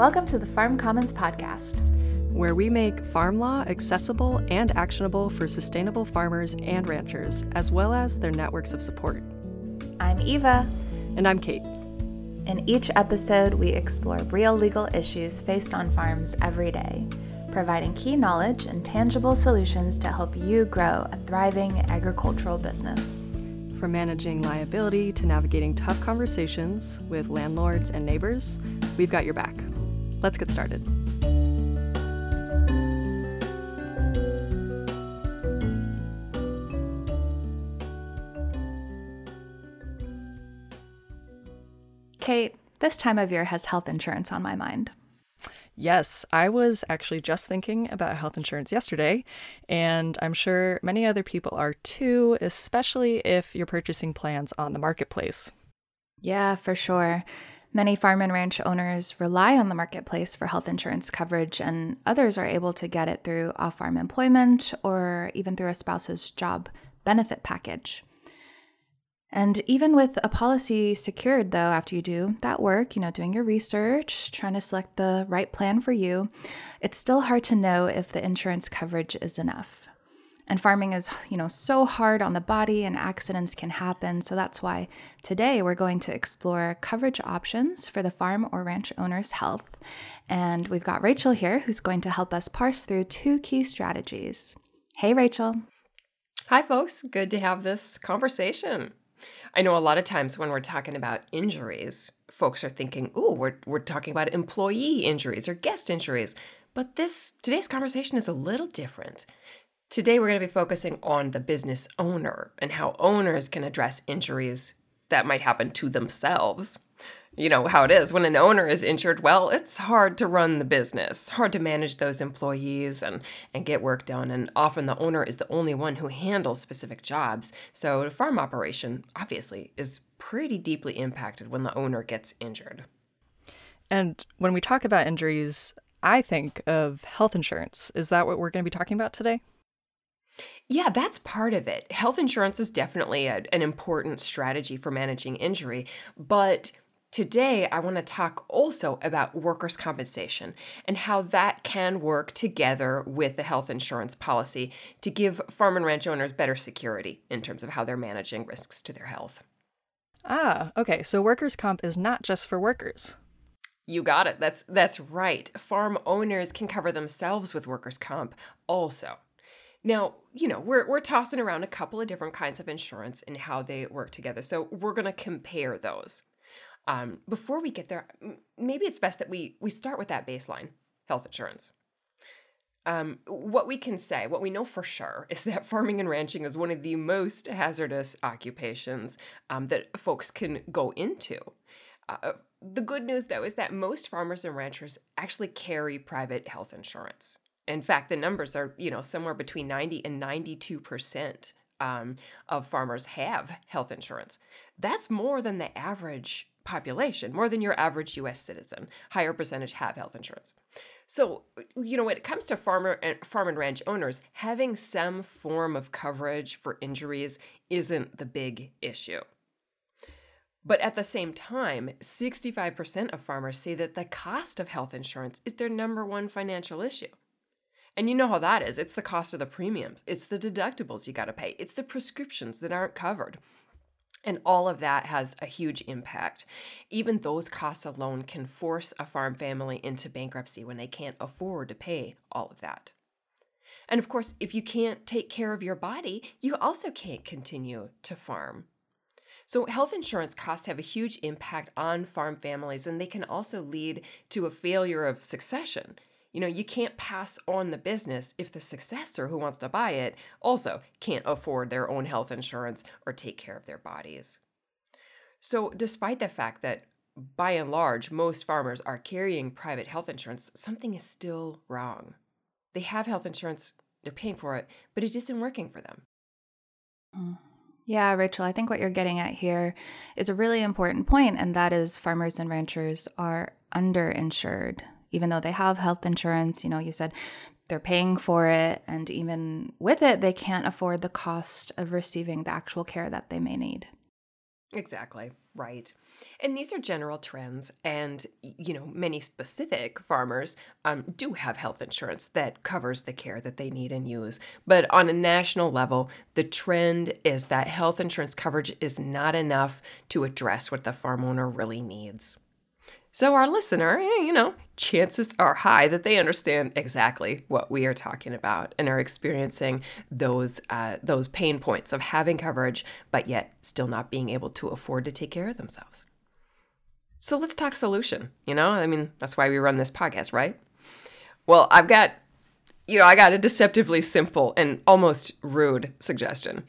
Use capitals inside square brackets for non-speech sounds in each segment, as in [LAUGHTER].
Welcome to the Farm Commons Podcast, where we make farm law accessible and actionable for sustainable farmers and ranchers, as well as their networks of support. I'm Eva. And I'm Kate. In each episode, we explore real legal issues faced on farms every day, providing key knowledge and tangible solutions to help you grow a thriving agricultural business. From managing liability to navigating tough conversations with landlords and neighbors, we've got your back. Let's get started. Kate, this time of year has health insurance on my mind. Yes, I was actually just thinking about health insurance yesterday, and I'm sure many other people are too, especially if you're purchasing plans on the marketplace. Yeah, for sure. Many farm and ranch owners rely on the marketplace for health insurance coverage, and others are able to get it through off farm employment or even through a spouse's job benefit package. And even with a policy secured, though, after you do that work, you know, doing your research, trying to select the right plan for you, it's still hard to know if the insurance coverage is enough. And farming is, you know, so hard on the body and accidents can happen. So that's why today we're going to explore coverage options for the farm or ranch owner's health. And we've got Rachel here who's going to help us parse through two key strategies. Hey, Rachel. Hi, folks. Good to have this conversation. I know a lot of times when we're talking about injuries, folks are thinking, "Ooh, we're we're talking about employee injuries or guest injuries." But this today's conversation is a little different. Today, we're going to be focusing on the business owner and how owners can address injuries that might happen to themselves. You know how it is when an owner is injured, well, it's hard to run the business, hard to manage those employees and, and get work done. And often the owner is the only one who handles specific jobs. So the farm operation, obviously, is pretty deeply impacted when the owner gets injured. And when we talk about injuries, I think of health insurance. Is that what we're going to be talking about today? Yeah, that's part of it. Health insurance is definitely a, an important strategy for managing injury, but Today, I want to talk also about workers' compensation and how that can work together with the health insurance policy to give farm and ranch owners better security in terms of how they're managing risks to their health. Ah, okay. So workers' comp is not just for workers. You got it. That's that's right. Farm owners can cover themselves with workers' comp also. Now, you know, we're, we're tossing around a couple of different kinds of insurance and how they work together. So we're going to compare those. Um, before we get there, maybe it's best that we, we start with that baseline health insurance. Um, what we can say, what we know for sure, [LAUGHS] is that farming and ranching is one of the most hazardous occupations um, that folks can go into. Uh, the good news, though, is that most farmers and ranchers actually carry private health insurance. In fact, the numbers are, you know, somewhere between 90 and 92% um, of farmers have health insurance. That's more than the average population, more than your average US citizen. Higher percentage have health insurance. So, you know, when it comes to farmer and farm and ranch owners, having some form of coverage for injuries isn't the big issue. But at the same time, 65% of farmers say that the cost of health insurance is their number one financial issue. And you know how that is. It's the cost of the premiums, it's the deductibles you got to pay, it's the prescriptions that aren't covered. And all of that has a huge impact. Even those costs alone can force a farm family into bankruptcy when they can't afford to pay all of that. And of course, if you can't take care of your body, you also can't continue to farm. So, health insurance costs have a huge impact on farm families, and they can also lead to a failure of succession you know, you can't pass on the business if the successor who wants to buy it also can't afford their own health insurance or take care of their bodies. So, despite the fact that by and large most farmers are carrying private health insurance, something is still wrong. They have health insurance, they're paying for it, but it isn't working for them. Mm. Yeah, Rachel, I think what you're getting at here is a really important point, and that is farmers and ranchers are underinsured even though they have health insurance, you know, you said they're paying for it. And even with it, they can't afford the cost of receiving the actual care that they may need. Exactly. Right. And these are general trends. And, you know, many specific farmers um, do have health insurance that covers the care that they need and use. But on a national level, the trend is that health insurance coverage is not enough to address what the farm owner really needs. So, our listener, eh, you know, chances are high that they understand exactly what we are talking about and are experiencing those uh, those pain points of having coverage, but yet still not being able to afford to take care of themselves. So, let's talk solution. You know, I mean, that's why we run this podcast, right? Well, I've got, you know, I got a deceptively simple and almost rude suggestion.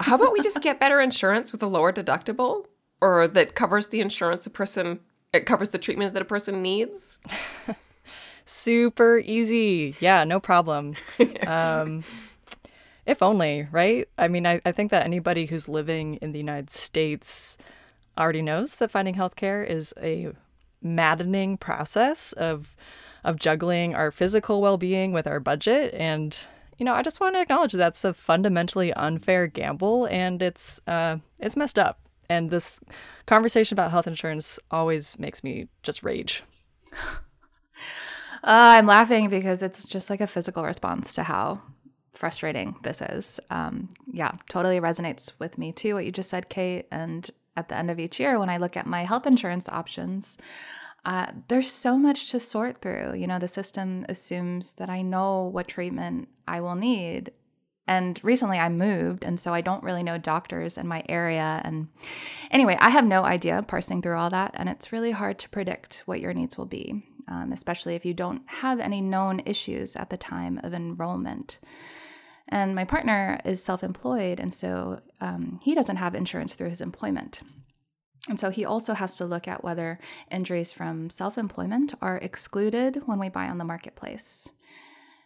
How about we just get better insurance with a lower deductible, or that covers the insurance a person it covers the treatment that a person needs. [LAUGHS] Super easy. Yeah, no problem. [LAUGHS] um, if only, right? I mean, I, I think that anybody who's living in the United States already knows that finding healthcare is a maddening process of of juggling our physical well-being with our budget and you know i just want to acknowledge that's a fundamentally unfair gamble and it's uh it's messed up and this conversation about health insurance always makes me just rage. [LAUGHS] Uh, I'm laughing because it's just like a physical response to how frustrating this is. Um, yeah, totally resonates with me too, what you just said, Kate. And at the end of each year, when I look at my health insurance options, uh, there's so much to sort through. You know, the system assumes that I know what treatment I will need and recently I moved, and so I don't really know doctors in my area. And anyway, I have no idea parsing through all that, and it's really hard to predict what your needs will be, um, especially if you don't have any known issues at the time of enrollment. And my partner is self employed, and so um, he doesn't have insurance through his employment. And so he also has to look at whether injuries from self employment are excluded when we buy on the marketplace.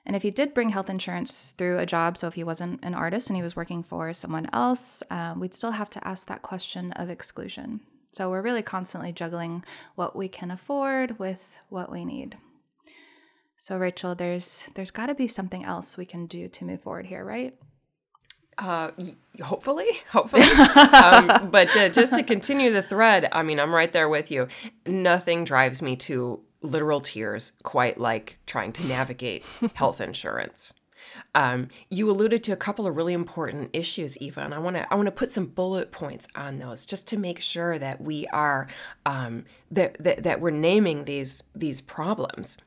And if he did bring health insurance through a job, so if he wasn't an artist and he was working for someone else, um, we'd still have to ask that question of exclusion. So we're really constantly juggling what we can afford with what we need. So Rachel, there's there's got to be something else we can do to move forward here, right? Uh, hopefully, [LAUGHS] hopefully. um, [LAUGHS] but uh, just to continue the thread, I mean, I'm right there with you. Nothing drives me to literal tears, quite like trying to navigate [LAUGHS] health insurance. Um, you alluded to a couple of really important issues, Eva, and I want to I want to put some bullet points on those just to make sure that we are um, that, that that we're naming these these problems.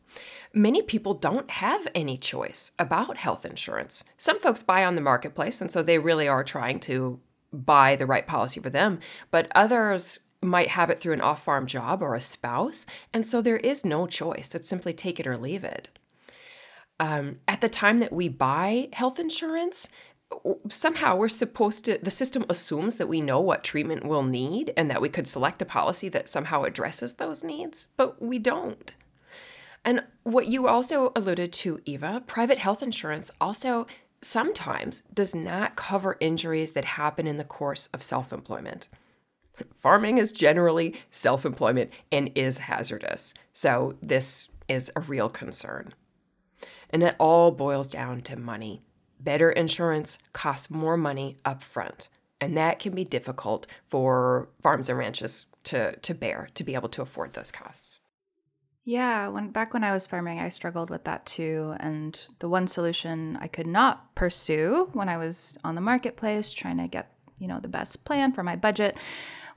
Many people don't have any choice about health insurance. Some folks buy on the marketplace, and so they really are trying to buy the right policy for them. But others might have it through an off farm job or a spouse. And so there is no choice. It's simply take it or leave it. Um, at the time that we buy health insurance, somehow we're supposed to, the system assumes that we know what treatment we'll need and that we could select a policy that somehow addresses those needs, but we don't. And what you also alluded to, Eva, private health insurance also sometimes does not cover injuries that happen in the course of self employment. Farming is generally self employment and is hazardous. So, this is a real concern. And it all boils down to money. Better insurance costs more money up front. And that can be difficult for farms and ranches to, to bear, to be able to afford those costs. Yeah, when back when I was farming, I struggled with that too. And the one solution I could not pursue when I was on the marketplace trying to get, you know, the best plan for my budget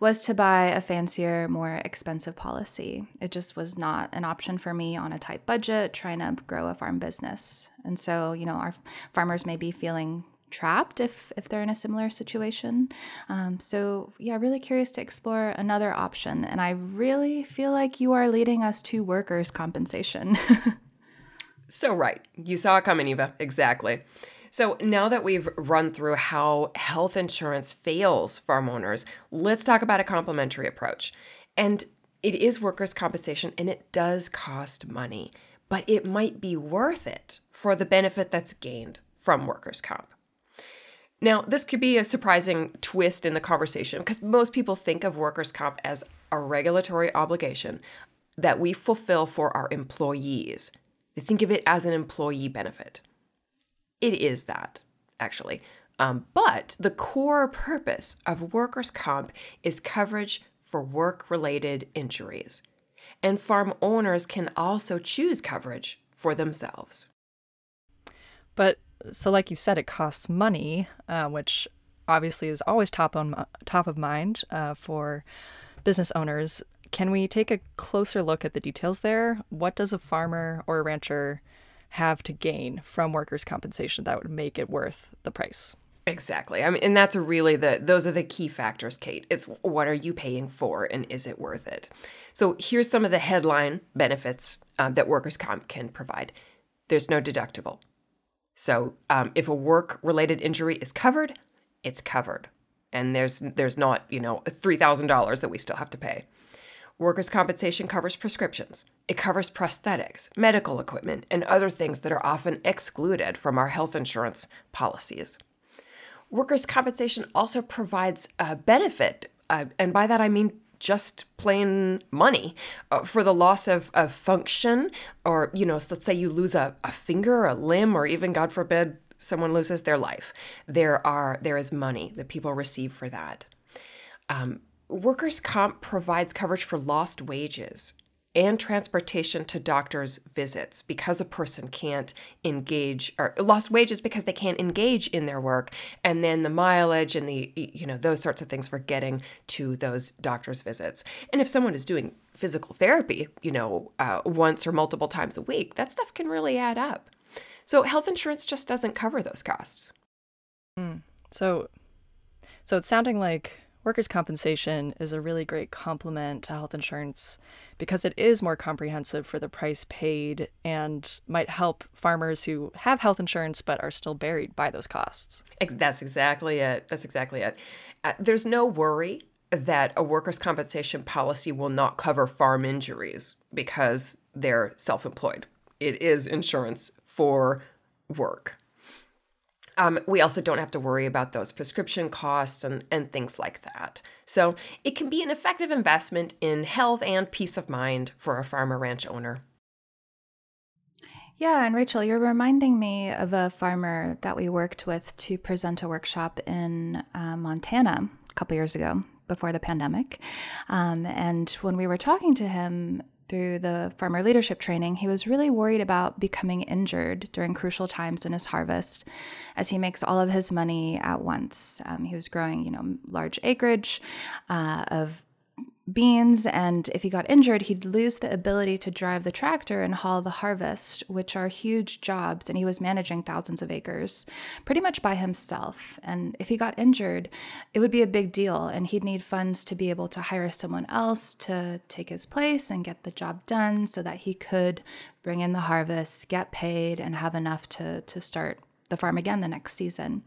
was to buy a fancier, more expensive policy. It just was not an option for me on a tight budget trying to grow a farm business. And so, you know, our farmers may be feeling trapped if if they're in a similar situation. Um, so yeah, really curious to explore another option, and I really feel like you are leading us to workers' compensation. [LAUGHS] so right, you saw it coming, Eva. Exactly. So now that we've run through how health insurance fails farm owners, let's talk about a complementary approach. And it is workers' compensation and it does cost money, but it might be worth it for the benefit that's gained from workers' comp. Now, this could be a surprising twist in the conversation because most people think of workers' comp as a regulatory obligation that we fulfill for our employees. They think of it as an employee benefit. It is that, actually. Um, but the core purpose of workers' comp is coverage for work related injuries. And farm owners can also choose coverage for themselves. But so, like you said, it costs money, uh, which obviously is always top on top of mind uh, for business owners. Can we take a closer look at the details there? What does a farmer or a rancher have to gain from workers' compensation that would make it worth the price? Exactly. I mean, and that's really the those are the key factors, Kate. It's what are you paying for, and is it worth it? So here's some of the headline benefits um, that workers' comp can provide. There's no deductible. So um, if a work-related injury is covered, it's covered, and there's there's not you know three thousand dollars that we still have to pay. Workers' compensation covers prescriptions. It covers prosthetics, medical equipment, and other things that are often excluded from our health insurance policies. Workers' compensation also provides a benefit, uh, and by that I mean just plain money uh, for the loss of, of function, or, you know, so let's say you lose a, a finger, a limb, or even, God forbid, someone loses their life. There are there is money that people receive for that. Um, Workers' comp provides coverage for lost wages and transportation to doctors' visits because a person can't engage or lost wages because they can't engage in their work, and then the mileage and the you know those sorts of things for getting to those doctors' visits. And if someone is doing physical therapy, you know, uh, once or multiple times a week, that stuff can really add up. So health insurance just doesn't cover those costs. Mm. So, so it's sounding like workers' compensation is a really great complement to health insurance because it is more comprehensive for the price paid and might help farmers who have health insurance but are still buried by those costs. That's exactly it. That's exactly it. Uh, there's no worry that a workers' compensation policy will not cover farm injuries because they're self employed. It is insurance for work. Um, we also don't have to worry about those prescription costs and, and things like that. So it can be an effective investment in health and peace of mind for a farm or ranch owner. Yeah, and Rachel, you're reminding me of a farmer that we worked with to present a workshop in uh, Montana a couple years ago before the pandemic. Um, and when we were talking to him, through the farmer leadership training, he was really worried about becoming injured during crucial times in his harvest as he makes all of his money at once. Um, he was growing, you know, large acreage uh, of beans, and if he got injured, he'd lose the ability to drive the tractor and haul the harvest, which are huge jobs. And he was managing thousands of acres pretty much by himself. And if he got injured, it would be a big deal, and he'd need funds to be able to hire someone else to take his place and get the job done so that he could bring in the harvest, get paid, and have enough to, to start the farm again the next season.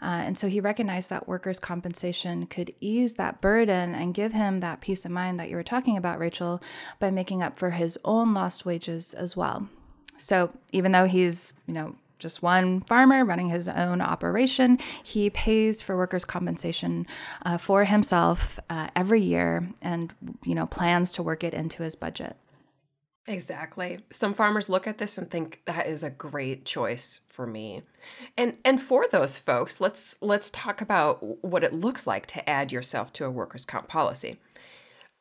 Uh, and so he recognized that workers' compensation could ease that burden and give him that peace of mind that you were talking about, Rachel, by making up for his own lost wages as well. So even though he's, you know, just one farmer running his own operation. He pays for workers' compensation uh, for himself uh, every year, and you know plans to work it into his budget. Exactly. Some farmers look at this and think that is a great choice for me. And and for those folks, let's let's talk about what it looks like to add yourself to a workers comp policy.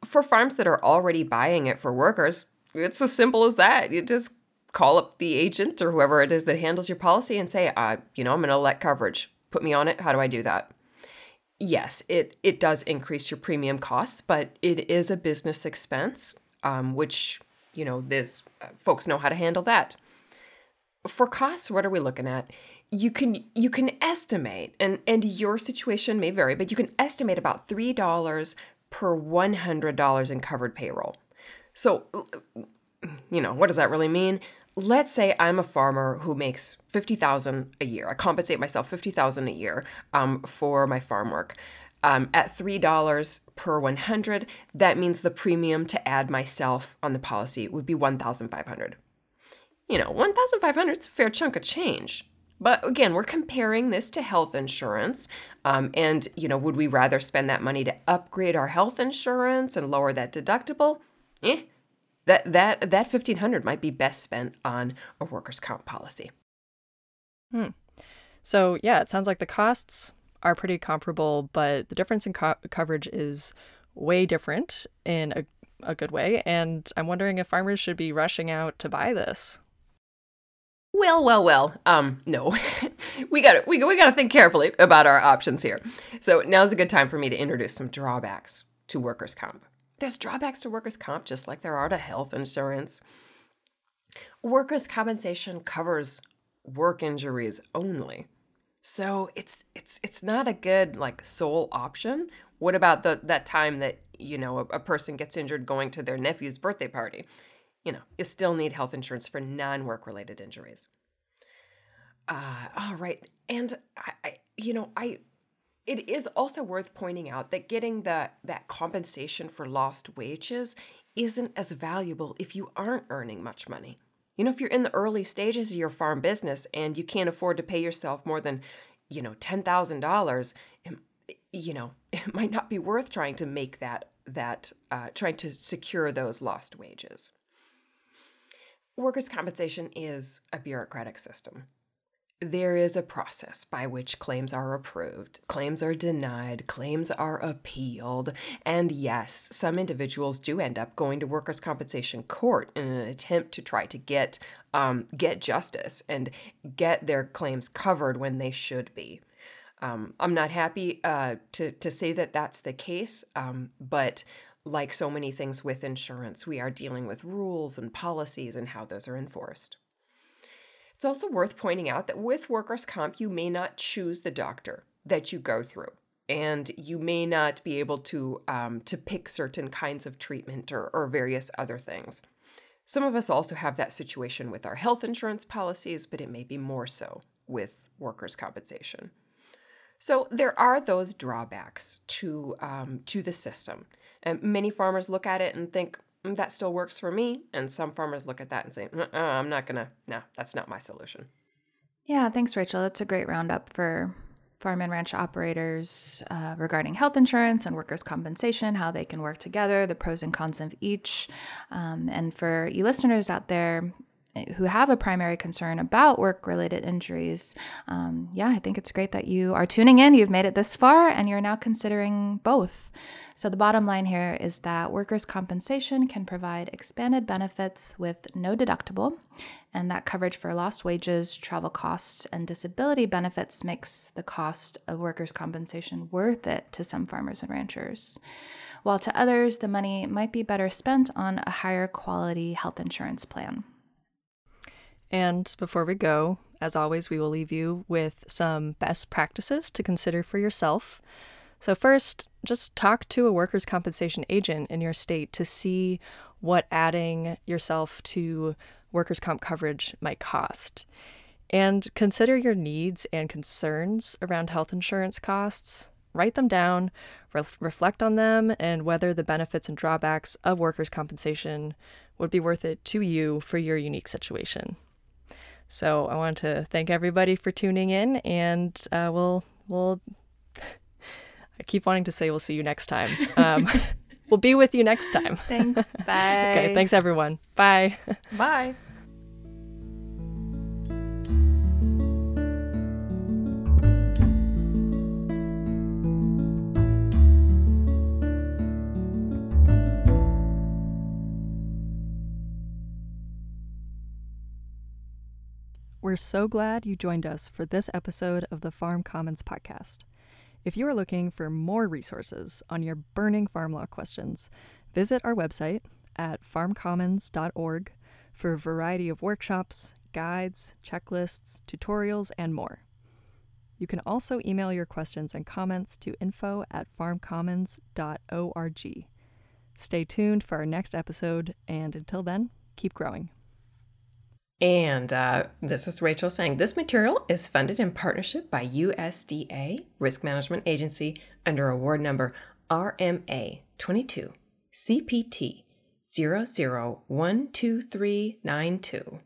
For farms that are already buying it for workers, it's as simple as that. You just call up the agent or whoever it is that handles your policy and say, uh, you know, I'm going to let coverage. Put me on it. How do I do that? Yes, it it does increase your premium costs, but it is a business expense, um, which you know, this uh, folks know how to handle that. For costs, what are we looking at? You can you can estimate, and and your situation may vary, but you can estimate about three dollars per one hundred dollars in covered payroll. So, you know, what does that really mean? Let's say I'm a farmer who makes fifty thousand a year. I compensate myself fifty thousand a year um, for my farm work um, at $3 per 100 that means the premium to add myself on the policy would be 1500 you know 1500 is a fair chunk of change. But again we're comparing this to health insurance um, and you know would we rather spend that money to upgrade our health insurance and lower that deductible? Eh that that that 1500 might be best spent on a workers comp policy. Hmm. so yeah it sounds like the costs are pretty comparable, but the difference in co- coverage is way different in a, a good way. And I'm wondering if farmers should be rushing out to buy this. Well, well, well. Um, no, [LAUGHS] we got we, we got to think carefully about our options here. So now's a good time for me to introduce some drawbacks to workers' comp. There's drawbacks to workers' comp just like there are to health insurance. Workers' compensation covers work injuries only. So it's it's it's not a good like sole option. What about the that time that you know a, a person gets injured going to their nephew's birthday party? You know, you still need health insurance for non-work related injuries. Uh, all right, and I, I you know I it is also worth pointing out that getting the that compensation for lost wages isn't as valuable if you aren't earning much money. You know, if you're in the early stages of your farm business and you can't afford to pay yourself more than, you know, $10,000, you know, [LAUGHS] it might not be worth trying to make that that uh, trying to secure those lost wages. Workers' compensation is a bureaucratic system there is a process by which claims are approved, claims are denied, claims are appealed, and yes, some individuals do end up going to workers' compensation court in an attempt to try to get um, get justice and get their claims covered when they should be. Um, I'm not happy uh, to to say that that's the case, um, but like so many things with insurance, we are dealing with rules and policies and how those are enforced. It's also worth pointing out that with workers' comp, you may not choose the doctor that you go through. And you may not be able to um, to pick certain kinds of treatment or, or various other things. Some of us also have that situation with our health insurance policies, but it may be more so with workers' compensation. So there are those drawbacks to um, to the system, and many farmers look at it and think, that still works for me. And some farmers look at that and say, uh-uh, I'm not going to, no, that's not my solution. Yeah, thanks, Rachel. That's a great roundup for farm and ranch operators uh, regarding health insurance and workers' compensation, how they can work together, the pros and cons of each. Um, and for you listeners out there, who have a primary concern about work related injuries, um, yeah, I think it's great that you are tuning in. You've made it this far and you're now considering both. So, the bottom line here is that workers' compensation can provide expanded benefits with no deductible, and that coverage for lost wages, travel costs, and disability benefits makes the cost of workers' compensation worth it to some farmers and ranchers. While to others, the money might be better spent on a higher quality health insurance plan. And before we go, as always, we will leave you with some best practices to consider for yourself. So, first, just talk to a workers' compensation agent in your state to see what adding yourself to workers' comp coverage might cost. And consider your needs and concerns around health insurance costs. Write them down, re- reflect on them, and whether the benefits and drawbacks of workers' compensation would be worth it to you for your unique situation. So I want to thank everybody for tuning in, and uh, we'll we'll. I keep wanting to say we'll see you next time. Um, [LAUGHS] we'll be with you next time. Thanks. [LAUGHS] Bye. okay. Thanks everyone. Bye. [LAUGHS] Bye. We're so glad you joined us for this episode of the Farm Commons podcast. If you are looking for more resources on your burning farm law questions, visit our website at farmcommons.org for a variety of workshops, guides, checklists, tutorials, and more. You can also email your questions and comments to info at farmcommons.org. Stay tuned for our next episode, and until then, keep growing. And uh, this is Rachel saying this material is funded in partnership by USDA Risk Management Agency under award number RMA 22 CPT 0012392.